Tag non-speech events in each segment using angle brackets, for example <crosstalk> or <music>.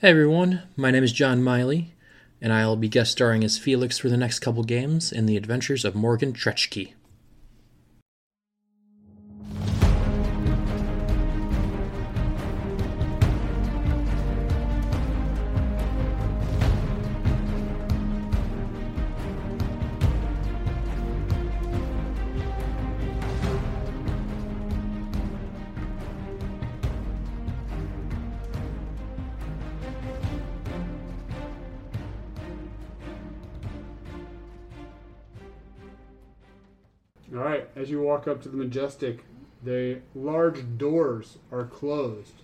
Hey everyone, my name is John Miley, and I'll be guest starring as Felix for the next couple games in the adventures of Morrigan Tretchki. As you walk up to the Majestic, the large doors are closed.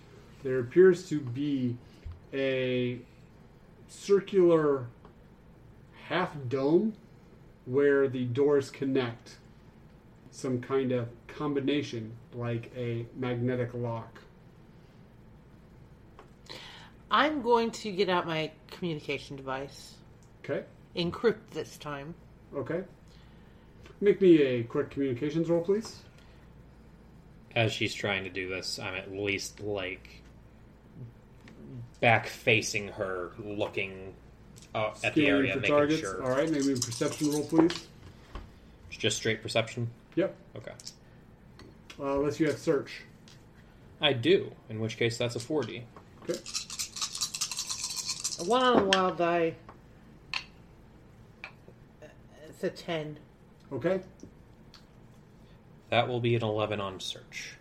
There appears to be a circular half dome where the doors connect. Some kind of combination, like a magnetic lock. I'm going to get out my communication device. Okay, Encrypt this time. okay. Make me a quick communications roll, please. As she's trying to do this, I'm at least like back facing her, looking uh, at the Scanning area, for making targets. sure. All right, make me a perception roll, please. It's just straight perception. Yep. Okay, Uh, unless you have search. I do. In which case, that's a forty. Okay. A one on a wild die. It's a 10. Okay. That will be an eleven on search.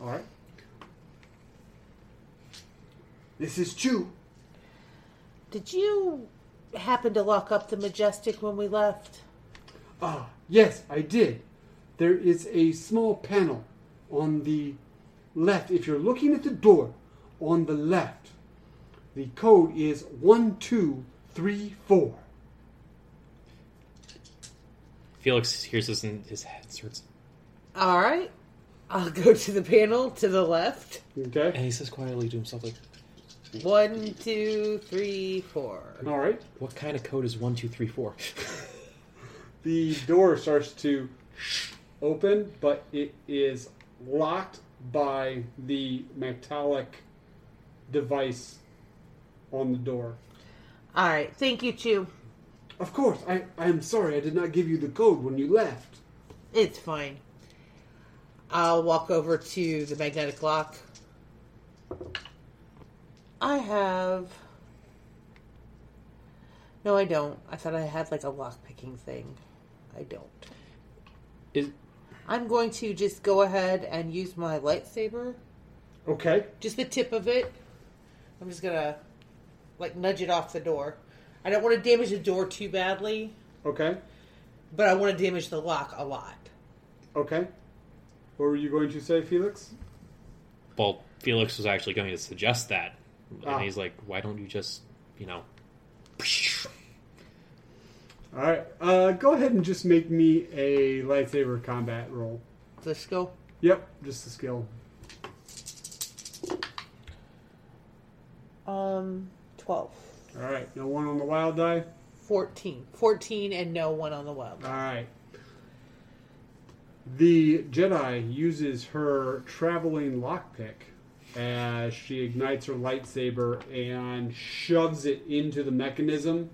All right. This is Chu. Did you happen to lock up the Majestic when we left? Ah, yes, I did. There is a small panel on the left. If you're looking at the door on the left, the code is 1234. Felix hears this and his head, starts, All right. I'll go to the panel to the left. Okay. and he says quietly to himself, like, One, two, three, four. All right. "What kind of code is one, two, three, four? <laughs> The door starts to open, but it is locked by the metallic device on the door. All right. Thank you, Chu. Of course, I, I am sorry I did not give you the code when you left. It's fine. I'll walk over to the magnetic lock. I have. No, I don't. I thought I had like a lock picking thing. I don't. Is I'm going to just go ahead and use my lightsaber, Okay. just the tip of it. I'm just gonna like nudge it off the door. I don't want to damage the door too badly, Okay. but I want to damage the lock a lot. Okay. What were you going to say, Felix? well, Felix was actually going to suggest that, and Ah. he's like, "Why don't you just, you know?" <laughs> All right. Uh, go ahead and just make me a lightsaber combat roll. Let's go. Yep, just a skill. Um, 12. All right. No one on the wild die. 14. 14 and no one on the wild. All right. The Jedi uses her traveling lockpick as she ignites her lightsaber and shoves it into the mechanism,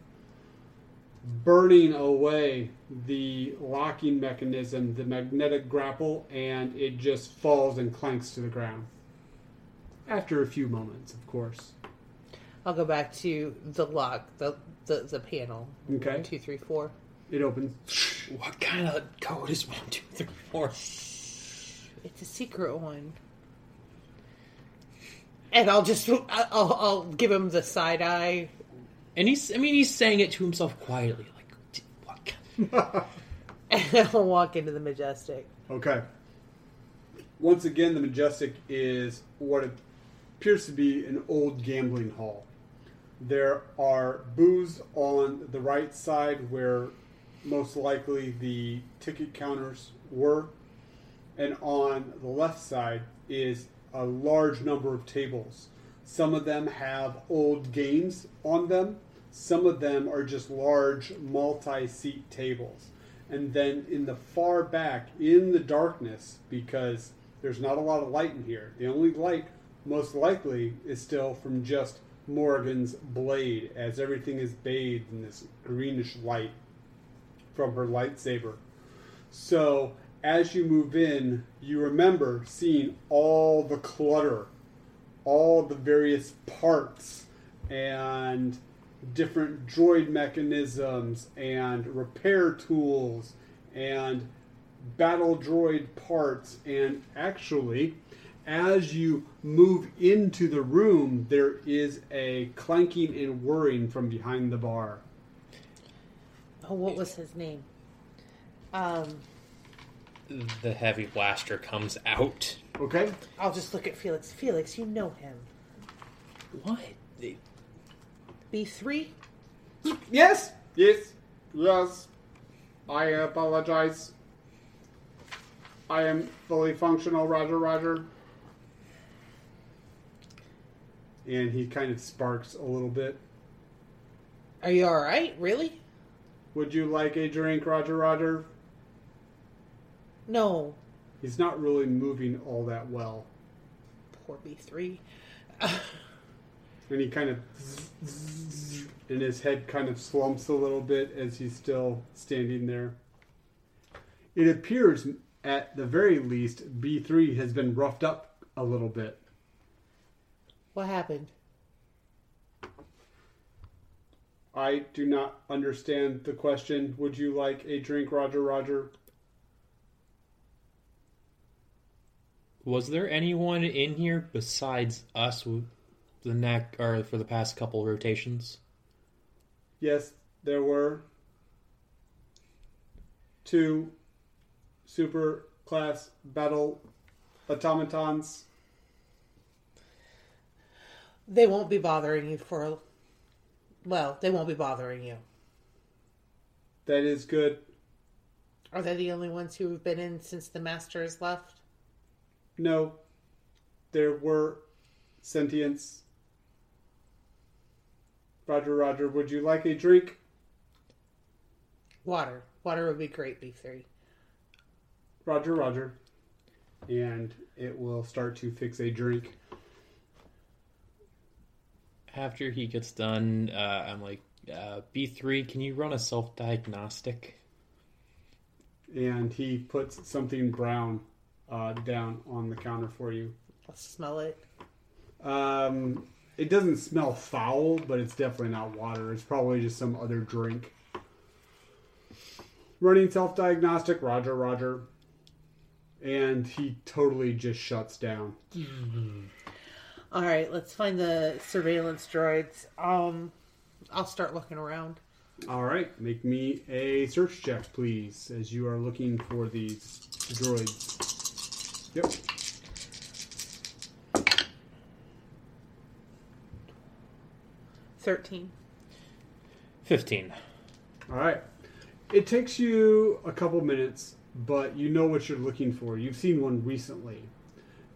burning away the locking mechanism, the magnetic grapple, and it just falls and clanks to the ground. After a few moments, of course. I'll go back to the lock, the the, the panel. Okay. One, two, three, four. It opens. What kind of code is one, two, three, four? It's a secret one. And I'll just I'll, I'll give him the side eye. And he's, I mean, he's saying it to himself quietly, like, "D- what? ki- <laughs> And I'll walk into the majestic. Okay. Once again, the Majestic is what appears to be an old gambling hall. There are booths on the right side where most likely the ticket counters were, and on the left side is a large number of tables. Some of them have old games on them, some of them are just large multi seat tables. And then in the far back, in the darkness, because there's not a lot of light in here, the only light most likely is still from just Morrigan's blade as everything is bathed in this greenish light from her lightsaber. So, as you move in, you remember seeing all the clutter, all the various parts, and different droid mechanisms, and repair tools, and battle droid parts, and actually, as you move into the room, there is a clanking and whirring from behind the bar. Oh, what was his name? Um, The heavy blaster comes out. Okay? I'll just look at Felix. Felix, you know him. What? B three. Yes? Yes. Yes. I apologize. I am fully functional, Roger, Roger. And he kind of sparks a little bit. Are you all right? Really? Would you like a drink, Roger, Roger? No. He's not really moving all that well. Poor B three. <laughs> And he kind of. And his head kind of slumps a little bit as he's still standing there. It appears, at the very least, B3 has been roughed up a little bit. What happened? I do not understand the question. Would you like a drink, Roger, Roger? Was there anyone in here besides us the neck or for the past couple rotations? Yes, there were two super class battle automatons. They won't be bothering you for. a- Well, they won't be bothering you. That is good. Are they the only ones who have been in since the master has left? No, there were sentients. Roger, Roger, would you like a drink? Water. Water would be great, B three. Roger, Roger. And it will start to fix a drink. After he gets done, uh, I'm like, uh, B3, can you run a self diagnostic? And he puts something brown uh, down on the counter for you. I'll smell it. Um, it doesn't smell foul, but it's definitely not water. It's probably just some other drink. Running self diagnostic, Roger, Roger. And he totally just shuts down. <laughs> All right, let's find the surveillance droids. Um, I'll start looking around. All right, make me a search check, please, as you are looking for these droids. Yep. Thirteen. 15. All right. It takes you a couple minutes, but you know what you're looking for. You've seen one recently.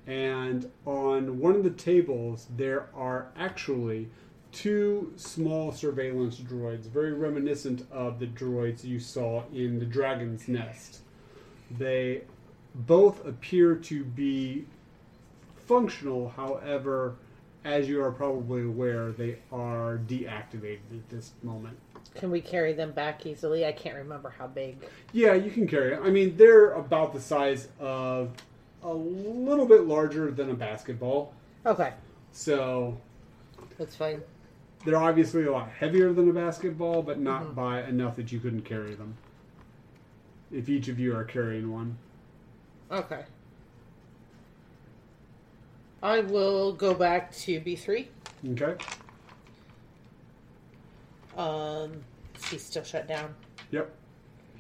And on one of the tables, there are actually two small surveillance droids, very reminiscent of the droids you saw in the Dragon's Nest. They both appear to be functional, however, as you are probably aware, they are deactivated at this moment. Can we carry them back easily? I can't remember how big. Yeah, you can carry it. I mean, they're about the size of a little bit larger than a basketball. Okay, So that's fine. they're obviously a lot heavier than a basketball, but not by enough that you couldn't carry them. If each of you are carrying one. Okay. I will go back to B three. Okay? Um, she's still shut down. Yep.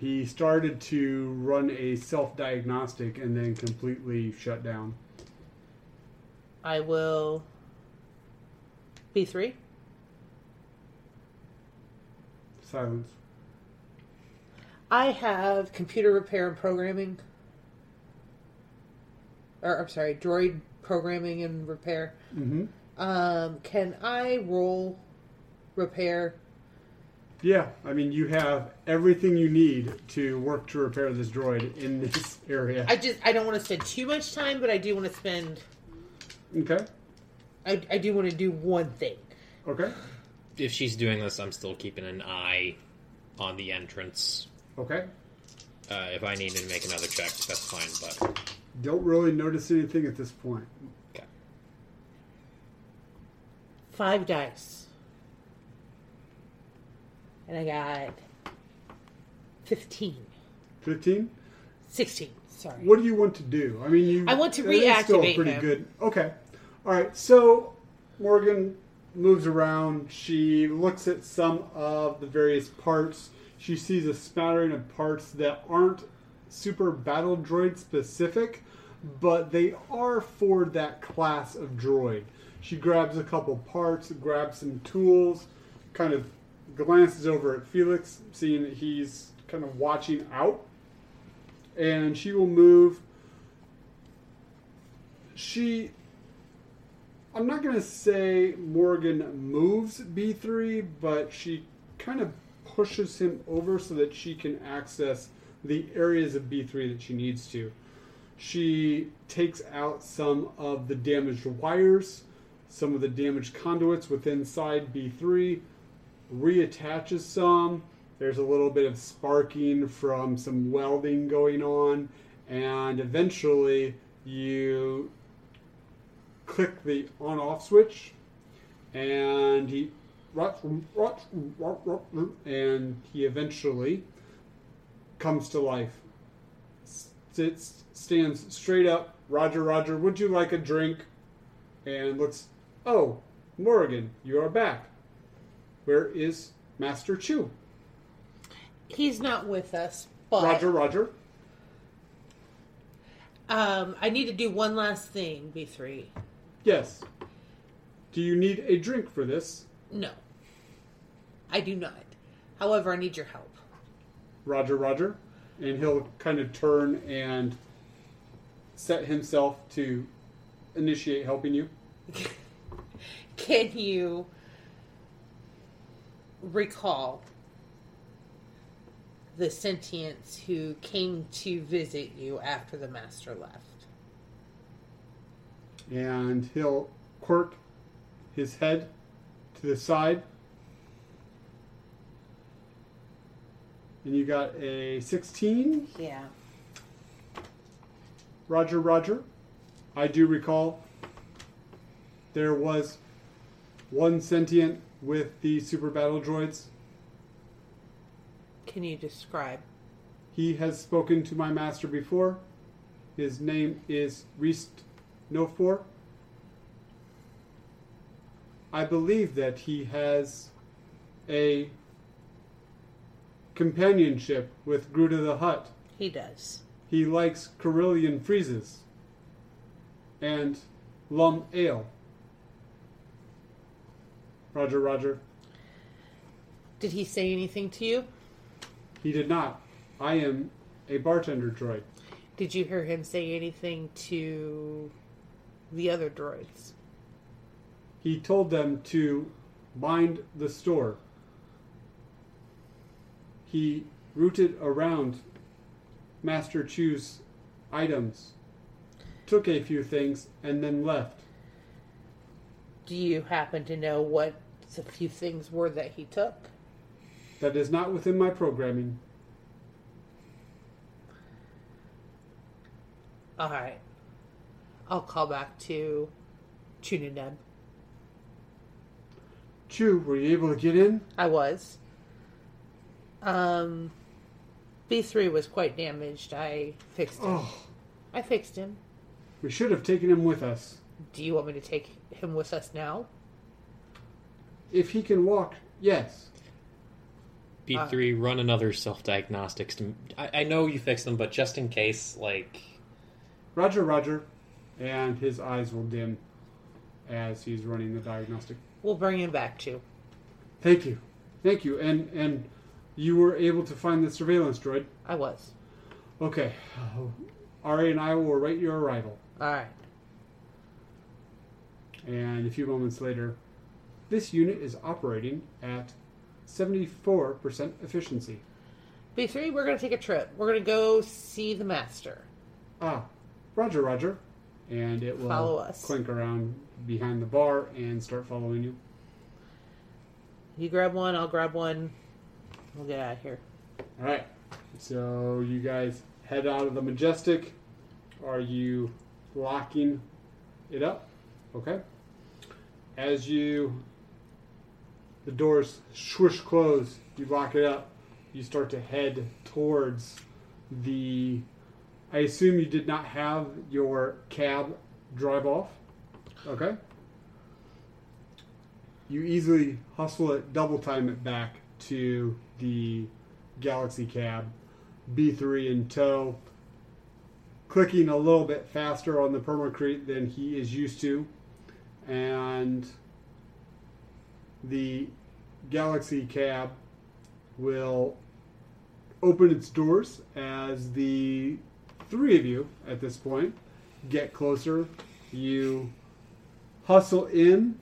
He started to run a self diagnostic and then completely shut down. I will. B three. Silence. I have computer repair and programming. Or I'm sorry, droid programming and repair. Mm-hmm. Um, can I roll repair? Yeah, I mean, you have everything you need to work to repair this droid in this <laughs> area. I just I don't want to spend too much time, but I do want to spend. Okay. I, I do want to do one thing. Okay. If she's doing this, I'm still keeping an eye on the entrance. Okay. Uh, if I need to make another check, that's fine. But Don't really notice anything at this point. okay. Five dice. And I got 15. 15? 16, sorry. What do you want to do? I mean, you. I want to is still reactivate pretty him. good. Okay. All right. So Morrigan moves around. She looks at some of the various parts. She sees a smattering of parts that aren't super battle droid specific, but they are for that class of droid. She grabs a couple parts, grabs some tools, kind of glances over at Felix, seeing that he's kind of watching out and she will move. She. I'm not going to say Morrigan moves B3, but she kind of pushes him over so that she can access the areas of B3 that she needs to. She takes out some of the damaged wires, some of the damaged conduits within side B3, reattaches some. There's a little bit of sparking from some welding going on, and eventually you click the on off switch, and he and he eventually comes to life. Sits, stands straight up. Roger, Roger, would you like a drink? And looks, oh, Morrigan, you are back. Where is Master Chu? He's not with us, but Roger, Roger. um, I need to do one last thing, B3. Yes. Do you need a drink for this? No. I do not. However, I need your help. Roger, Roger. And he'll kind of turn and set himself to initiate helping you. <laughs> Can you recall the sentients who came to visit you after the master left? And he'll quirk his head to the side. And you got a 16. Yeah. Roger, Roger. I do recall there was one sentient with the super battle droids. Can you describe? He has spoken to my master before. His name is Rist Nofor. I believe that he has a companionship with Gruda the Hutt. He does. He likes Carillion freezes and Lum Ale. Roger, Roger. Did he say anything to you? He did not. I am a bartender droid. Did you hear him say anything to the other droids? He told them to mind the store. He routed around Master Chu's items, took a few things, and then left. Do you happen to know what the few things were that he took? That is not within my programming. All right. I'll call back to Chununeb. Chu, were you able to get in? I was. Um, B3 was quite damaged. I fixed him. Oh, I fixed him. we should have taken him with us. Do you want me to take him with us now? If he can walk, yes. B3, uh, run another self diagnostics. To, I, I know you fixed them, but just in case, like, Roger, Roger. And his eyes will dim as he's running the diagnostic. We'll bring him back too. Thank you. Thank you. And and you were able to find the surveillance droid. I was. Okay. Ari and I will await your arrival. All right. And a few moments later, this unit is operating at 74% efficiency. B3, we're going to take a trip. We're going to go see the master. Ah, Roger, Roger. And it will Follow us. clink around behind the bar and start following you. You grab one, I'll grab one. We'll get out of here. All right. So you guys head out of the majestic. Are you locking it up? Okay. As you the doors swish close, you lock it up. You start to head towards the. I assume you did not have your cab drive off. Okay. You easily hustle it, double time it back to the Galaxy cab, B3 in tow, clicking a little bit faster on the permacrete than he is used to, and the Galaxy cab will open its doors as the three of you at this point get closer. You hustle in.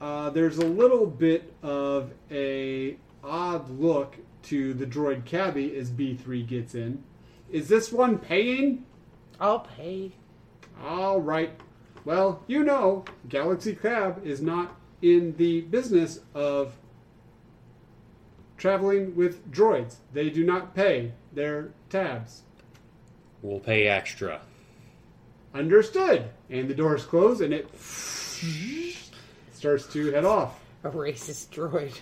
Uh, there's a little bit of a odd look to the droid cabbie as B3 gets in. Is this one paying? I'll pay. All right. Well, you know, Galaxy Cab is not in the business of traveling with droids. They do not pay their tabs. We'll pay extra. Understood. And the doors close and it starts to head off. A racist droid.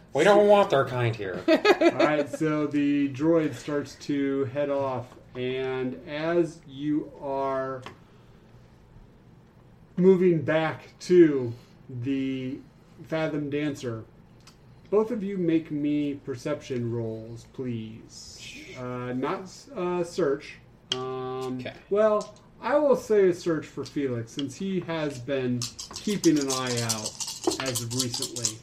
<laughs> We don't want their kind here. All right, so the droid starts to head off, and as you are moving back to the Fathom Dancer, both of you make me perception rolls, please. Uh, not uh, search. Um, Okay. Well, I will say a search for Felix since he has been keeping an eye out as of recently.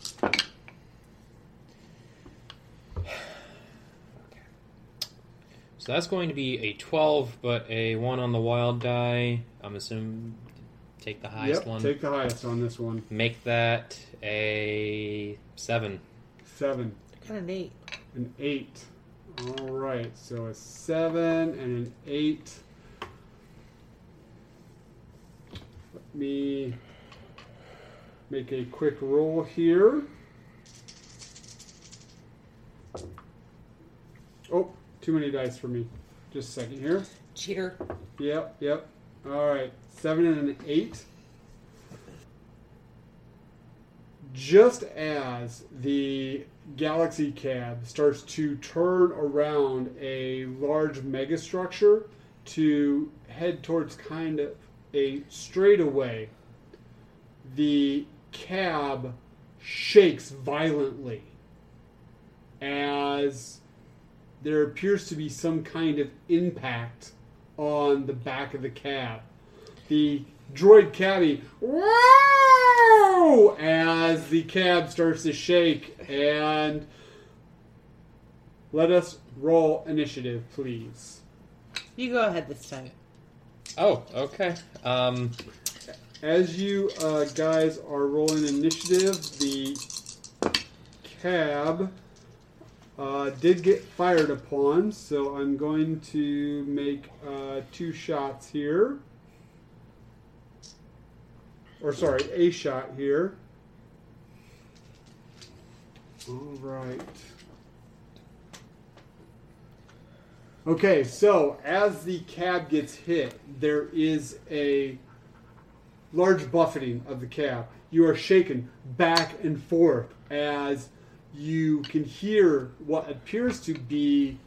So that's going to be a 12, but a 1 on the wild die. I'm assuming take the highest yep, one. take the highest on this one. Make that a 7. Seven. kind of eight. An eight. All right, so a seven and an eight. Let me make a quick roll here. Oh, too many dice for me. Just a second here. Cheater. Yep, yep. All right, seven and an eight. Just as the Galaxy cab starts to turn around a large megastructure to head towards kind of a straightaway, the cab shakes violently as there appears to be some kind of impact on the back of the cab. The droid cabbie, whoa, as the cab starts to shake. And let us roll initiative, please. You go ahead this time. Oh, okay. Um, As you uh, guys are rolling initiative, the cab uh, did get fired upon, so I'm going to make uh, two shots here. Or, sorry, a shot here. All right. Okay, so as the cab gets hit, there is a large buffeting of the cab. You are shaken back and forth as you can hear what appears to be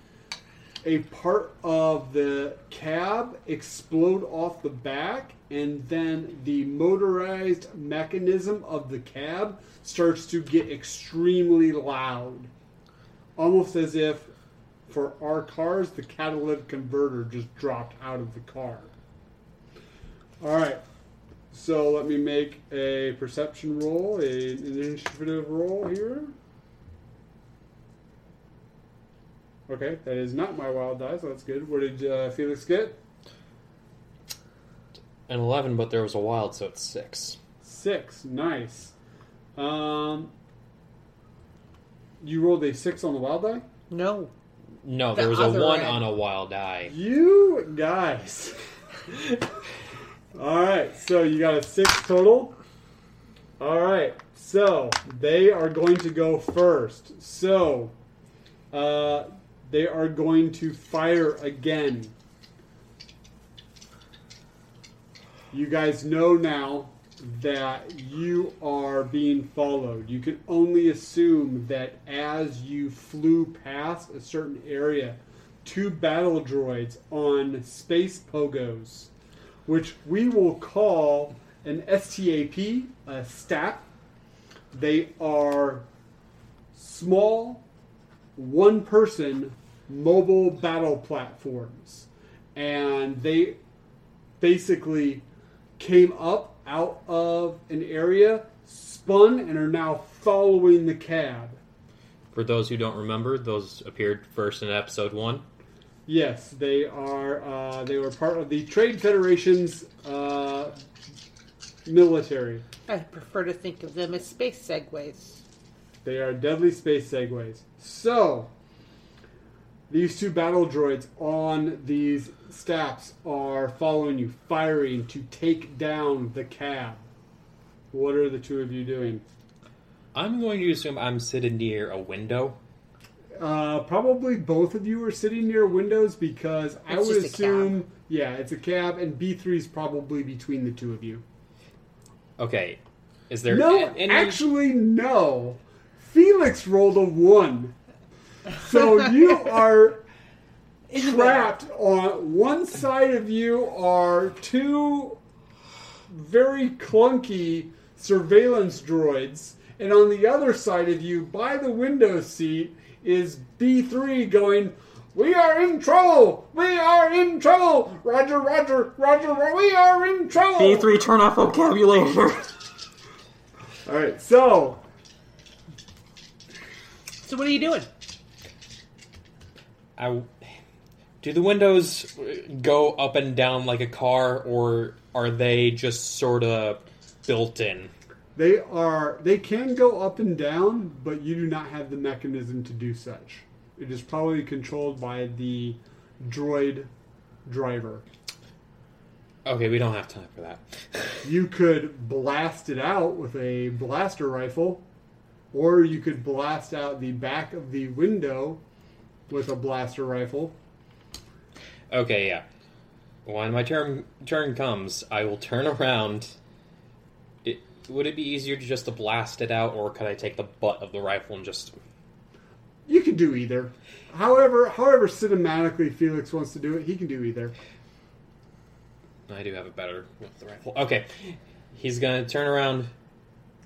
a part of the cab explode off the back, and then the motorized mechanism of the cab starts to get extremely loud. Almost as if for our cars, the catalytic converter just dropped out of the car. All right. So let me make a perception roll, an initiative roll here. Okay, that is not my wild die, so that's good. What did uh, Felix get? an 11, but there was a wild, so it's 6. Six. Nice. Um, you rolled a six on the wild die. No. No, The there was a 1 end. on a wild die. You guys. <laughs> All right, so you got a six total. All right, so they are going to go first. So uh, they are going to fire again. You guys know now that you are being followed. You can only assume that as you flew past a certain area, two battle droids on space pogos, which we will call an STAP, a STAP. They are small, one person mobile battle platforms. And they basically came up out of an area, spun, and are now following the cab. For those who don't remember, those appeared first in episode one. Yes, they are. Uh, they were part of the Trade Federation's uh, military. I prefer to think of them as space segways. They are deadly space segways. So, these two battle droids on these staps are following you, firing to take down the cab. What are the two of you doing? I'm going to assume I'm sitting near a window. Uh, probably both of you are sitting near windows because I It's would just a cab. assume, yeah, it's a cab, and B three is probably between the two of you. Okay. Is there no, a- any actually, no. Felix rolled a one, so you <laughs> are trapped on one side of you are two very clunky surveillance droids, and on the other side of you, by the window seat, is B3 going, We are in trouble! We are in trouble! Roger, Roger, Roger, Ro- we are in trouble! B3 turn off vocabulary. Alright, so, So what are you doing? I, do the windows go up and down like a car, or are they just sort of built in? they are, they can go up and down, but you do not have the mechanism to do such. It is probably controlled by the droid driver. Okay, we don't have time for that. <laughs> You could blast it out with a blaster rifle, or you could blast out the back of the window with a blaster rifle. Okay, yeah. When my turn turn comes, I will turn around. It, would it be easier to just to blast it out, or could I take the butt of the rifle and just? You can do either. However, however cinematically Felix wants to do it, he can do either. I do have it better with the rifle. Okay, he's gonna turn around,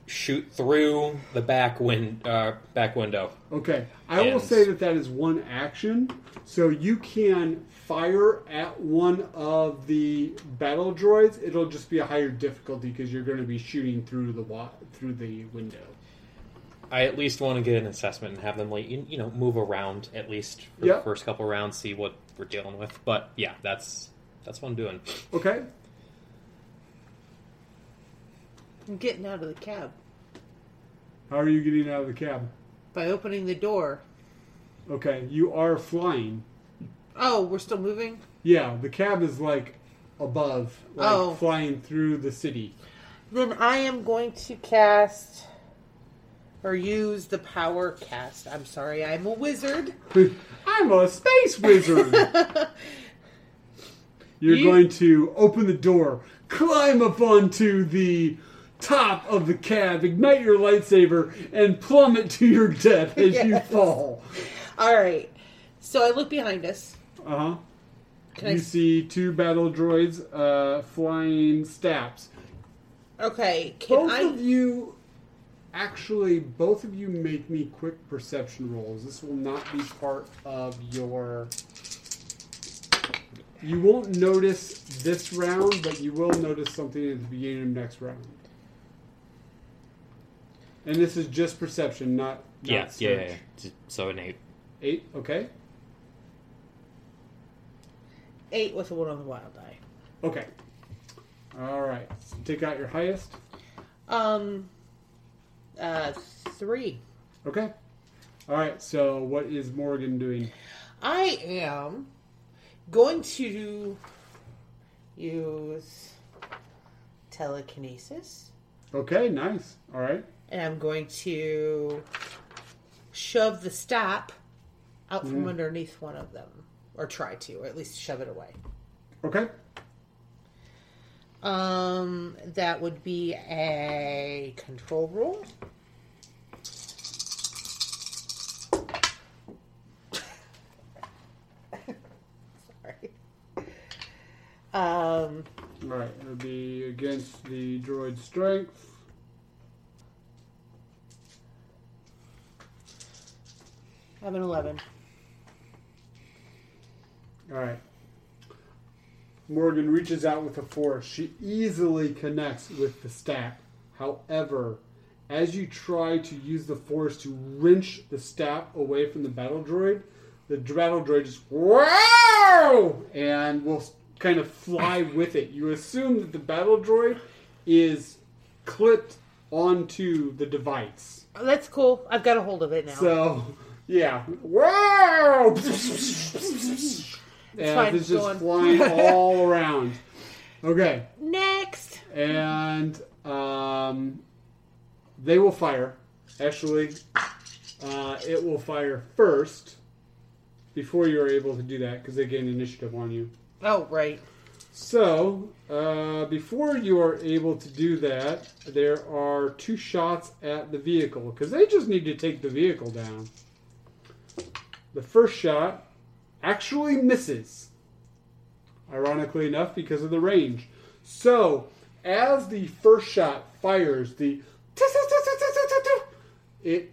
shoot through the back win uh, back window. Okay, I will say that that is one action, so you can fire at one of the battle droids. It'll just be a higher difficulty because you're going to be shooting through the wa- through the window. I at least want to get an assessment and have them like you you know move around at least for Yep. the first couple rounds, see what we're dealing with. But yeah, that's that's what I'm doing. Okay, I'm getting out of the cab how are you getting out of the cab? by opening the door. Okay, you are flying. Oh, we're still moving. Yeah, the cab is like above, like Oh. flying through the city. Then I am going to cast or use the power cast. I'm sorry, I'm a wizard. <laughs> I'm a space wizard. <laughs> You're You- going to open the door, climb up onto the top of the cab, ignite your lightsaber, and plummet to your death as you fall. All right. So I look behind us. Uh huh. You I? see two battle droids uh, flying staps. Okay. Can Both I? of you, actually, both of you make me quick perception rolls. This will not be part of your. You won't notice this round, but you will notice something at the beginning of next round. And this is just perception, not, not Yeah, search. yeah, yeah, yeah. So an eight. Eight, okay. Eight with a one on the wild die. Okay. All right. Take out your highest. Um. Uh, three. Okay. All right. So, what is Morrigan doing? I am going to use telekinesis Okay, nice. All right. And I'm going to shove the stap out from underneath one of them, or try to, or at least shove it away. Okay. Um, that would be a control roll. <laughs> Sorry. Um, All right. It would be against the droid strength. Have an eleven. All right. Morrigan reaches out with the force. She easily connects with the staff. However, as you try to use the force to wrench the staff away from the battle droid, the battle droid just wow and will kind of fly <laughs> with it. You assume that the battle droid is clipped onto the device. Oh, that's cool. I've got a hold of it now. So, yeah. Wow! yeah, fine, it's go just flying <laughs> all around. Okay, Next. and um, they will fire. Actually, uh, it will fire first before you're able to do that because they gain initiative on you. Oh, right. So, uh, before you are able to do that, there are two shots at the vehicle because they just need to take the vehicle down. The first shot actually misses, ironically enough, because of the range. So, as the first shot fires, the <laughs> it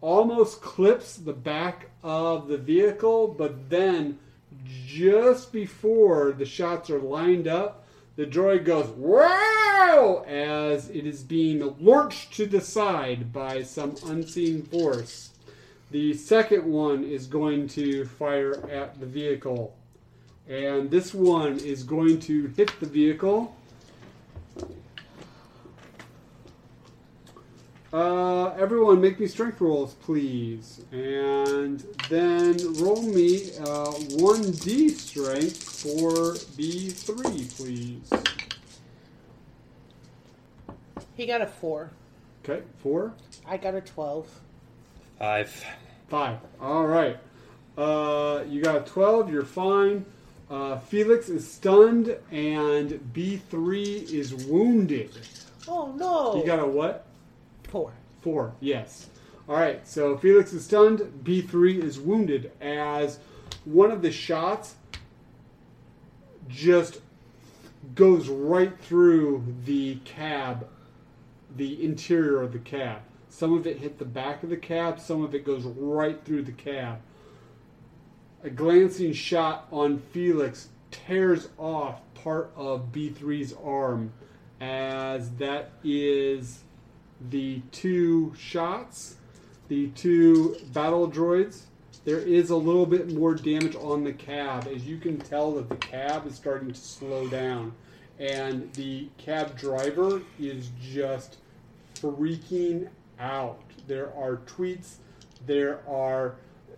almost clips the back of the vehicle, but then just before the shots are lined up, the droid goes wow as it is being lurched to the side by some unseen force. The second one is going to fire at the vehicle, and this one is going to hit the vehicle. Uh, everyone, make me strength rolls, please, and then roll me uh, one d strength for B three, please. He got a four. Okay, four, I got a twelve. Five. five. All right. Uh, you got a twelve. You're fine. Uh, Felix is stunned, and B three is wounded. Oh no! You got a what? four. Four, yes. All right, so Felix is stunned. B3 is wounded as one of the shots just goes right through the cab, the interior of the cab. Some of it hit the back of the cab, some of it goes right through the cab. A glancing shot on Felix tears off part of B3's arm as that is the two shots, the two battle droids. There is a little bit more damage on the cab, as you can tell that the cab is starting to slow down, and the cab driver is just freaking out. There are tweets, there are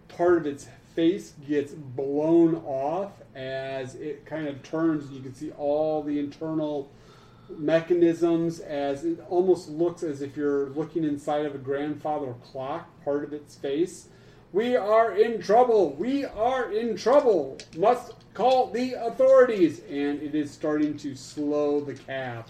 part of its face gets blown off as it kind of turns. You can see all the internal mechanisms as it almost looks as if you're looking inside of a grandfather clock, part of its face. We are in trouble. We are in trouble. Must call the authorities. And it is starting to slow the cab.